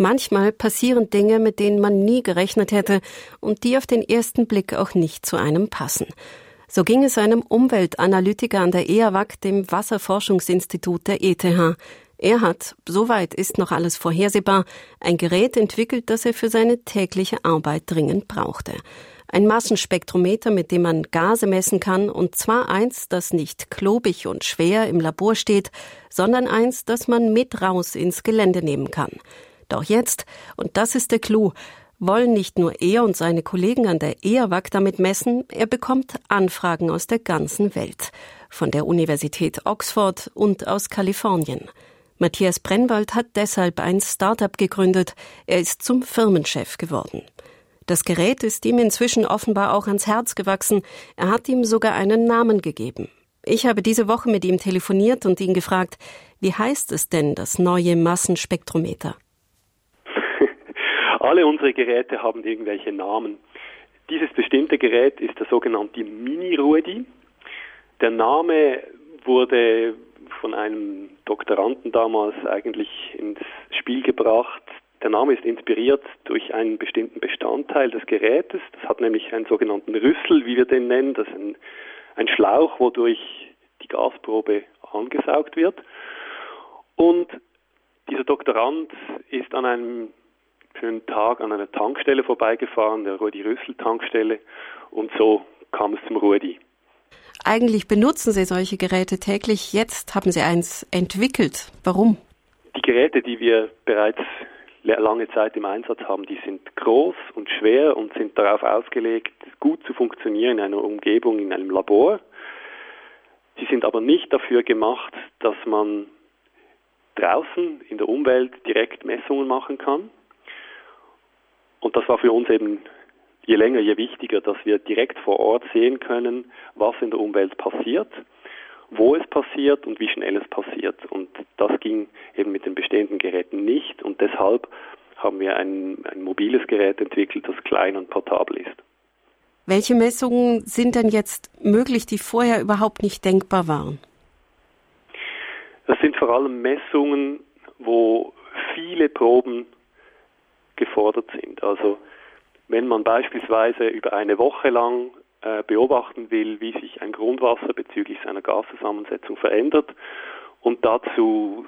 Manchmal passieren Dinge, mit denen man nie gerechnet hätte und die auf den ersten Blick auch nicht zu einem passen. So ging es einem Umweltanalytiker an der EAWAG, dem Wasserforschungsinstitut der ETH. Er hat, soweit ist noch alles vorhersehbar, ein Gerät entwickelt, das er für seine tägliche Arbeit dringend brauchte. Ein Massenspektrometer, mit dem man Gase messen kann, und zwar eins, das nicht klobig und schwer im Labor steht, sondern eins, das man mit raus ins Gelände nehmen kann. Doch jetzt, und das ist der Clou, wollen nicht nur er und seine Kollegen an der EAWAG damit messen, er bekommt Anfragen aus der ganzen Welt, von der Universität Oxford und aus Kalifornien. Matthias Brennwald hat deshalb ein Start-up gegründet, er ist zum Firmenchef geworden. Das Gerät ist ihm inzwischen offenbar auch ans Herz gewachsen. Er hat ihm sogar einen Namen gegeben. Ich habe diese Woche mit ihm telefoniert und ihn gefragt, wie heißt es denn, das neue Massenspektrometer? Alle unsere Geräte haben irgendwelche Namen. Dieses bestimmte Gerät ist der sogenannte Mini-Ruedi. Der Name wurde von einem Doktoranden damals eigentlich ins Spiel gebracht, der Name ist inspiriert durch einen bestimmten Bestandteil des Gerätes. Das hat nämlich einen sogenannten Rüssel, wie wir den nennen. Das ist ein, ein Schlauch, wodurch die Gasprobe angesaugt wird. Und dieser Doktorand ist an einem schönen Tag an einer Tankstelle vorbeigefahren, der Rudi-Rüssel-Tankstelle, und so kam es zum Rudi. Eigentlich benutzen Sie solche Geräte täglich. Jetzt haben Sie eins entwickelt. Warum? Die Geräte, die wir bereits lange Zeit im Einsatz haben, die sind groß und schwer und sind darauf ausgelegt, gut zu funktionieren in einer Umgebung, in einem Labor. Sie sind aber nicht dafür gemacht, dass man draußen in der Umwelt direkt Messungen machen kann. Und das war für uns eben je länger, je wichtiger, dass wir direkt vor Ort sehen können, was in der Umwelt passiert wo es passiert und wie schnell es passiert. Und das ging eben mit den bestehenden Geräten nicht und deshalb haben wir ein, ein mobiles Gerät entwickelt, das klein und portabel ist. Welche Messungen sind denn jetzt möglich, die vorher überhaupt nicht denkbar waren? Das sind vor allem Messungen, wo viele Proben gefordert sind. Also wenn man beispielsweise über eine Woche lang äh, beobachten will, wie sich ein Grundwasser bezüglich seiner Gaszusammensetzung verändert und dazu,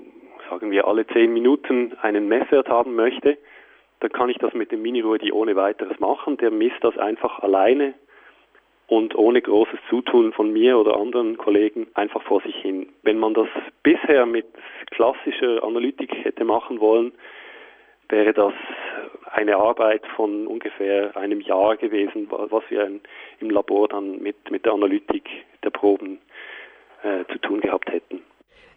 sagen wir, alle zehn Minuten einen Messwert haben möchte, dann kann ich das mit dem Mini-Rudi ohne weiteres machen. Der misst das einfach alleine und ohne großes Zutun von mir oder anderen Kollegen einfach vor sich hin. Wenn man das bisher mit klassischer Analytik hätte machen wollen, wäre das eine Arbeit von ungefähr einem Jahr gewesen, was wir im Labor dann mit, mit der Analytik der Proben äh, zu tun gehabt hätten.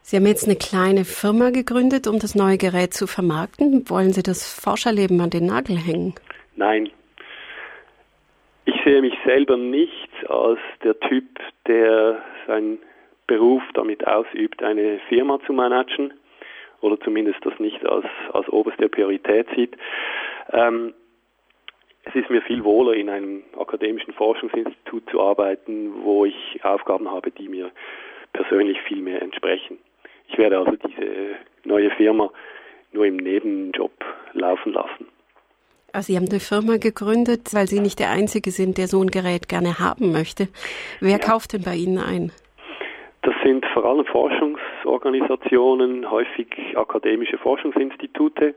Sie haben jetzt eine kleine Firma gegründet, um das neue Gerät zu vermarkten. Wollen Sie das Forscherleben an den Nagel hängen? Nein. Ich sehe mich selber nicht als der Typ, der seinen Beruf damit ausübt, eine Firma zu managen oder zumindest das nicht als, als oberste Priorität sieht. Ähm, es ist mir viel wohler, in einem akademischen Forschungsinstitut zu arbeiten, wo ich Aufgaben habe, die mir persönlich viel mehr entsprechen. Ich werde also diese neue Firma nur im Nebenjob laufen lassen. Also Sie haben eine Firma gegründet, weil Sie nicht der Einzige sind, der so ein Gerät gerne haben möchte. Wer ja. kauft denn bei Ihnen ein? Das sind vor allem Forschungsorganisationen, häufig akademische Forschungsinstitute.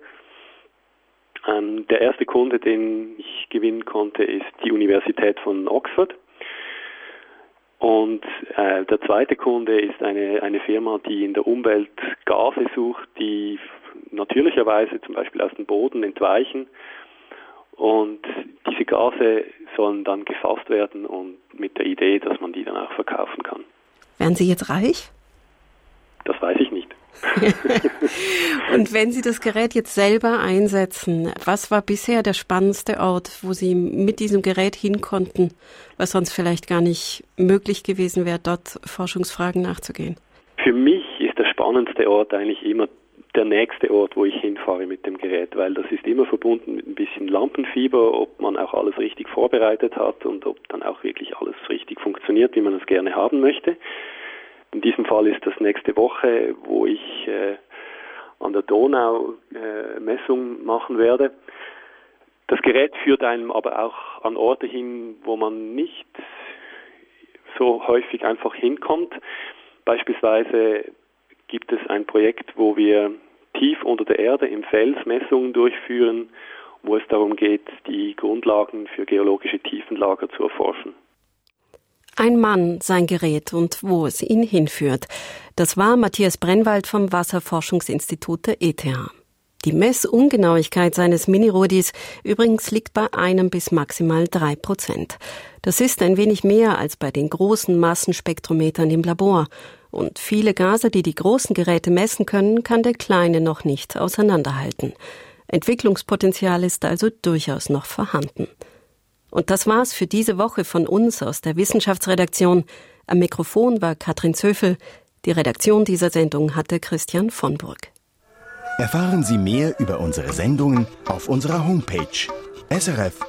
Ähm, der erste Kunde, den ich gewinnen konnte, ist die Universität von Oxford. Und äh, der zweite Kunde ist eine, eine Firma, die in der Umwelt Gase sucht, die natürlicherweise zum Beispiel aus dem Boden entweichen. Und diese Gase sollen dann gefasst werden und mit der Idee, dass man die dann auch verkaufen kann. Wären Sie jetzt reich? Das weiß ich nicht. und wenn Sie das Gerät jetzt selber einsetzen, was war bisher der spannendste Ort, wo Sie mit diesem Gerät hin konnten, was sonst vielleicht gar nicht möglich gewesen wäre, dort Forschungsfragen nachzugehen? Für mich ist der spannendste Ort eigentlich immer der nächste Ort, wo ich hinfahre mit dem Gerät, weil das ist immer verbunden mit ein bisschen Lampenfieber, ob man auch alles richtig vorbereitet hat und ob dann auch wirklich alles richtig funktioniert, wie man es gerne haben möchte. In diesem Fall ist das nächste Woche, wo ich äh, an der Donau äh, Messungen machen werde. Das Gerät führt einem aber auch an Orte hin, wo man nicht so häufig einfach hinkommt. Beispielsweise gibt es ein Projekt, wo wir tief unter der Erde im Fels Messungen durchführen, wo es darum geht, die Grundlagen für geologische Tiefenlager zu erforschen. Ein Mann, sein Gerät und wo es ihn hinführt. Das war Matthias Brennwald vom Wasserforschungsinstitut der ETH. Die Messungenauigkeit seines Minirodis übrigens liegt bei einem bis maximal drei Prozent. Das ist ein wenig mehr als bei den großen Massenspektrometern im Labor. Und viele Gase, die die großen Geräte messen können, kann der kleine noch nicht auseinanderhalten. Entwicklungspotenzial ist also durchaus noch vorhanden. Und das war's für diese Woche von uns aus der Wissenschaftsredaktion. Am Mikrofon war Katrin Zöfel. Die Redaktion dieser Sendung hatte Christian von Burg. Erfahren Sie mehr über unsere Sendungen auf unserer Homepage srf.ch-kultur.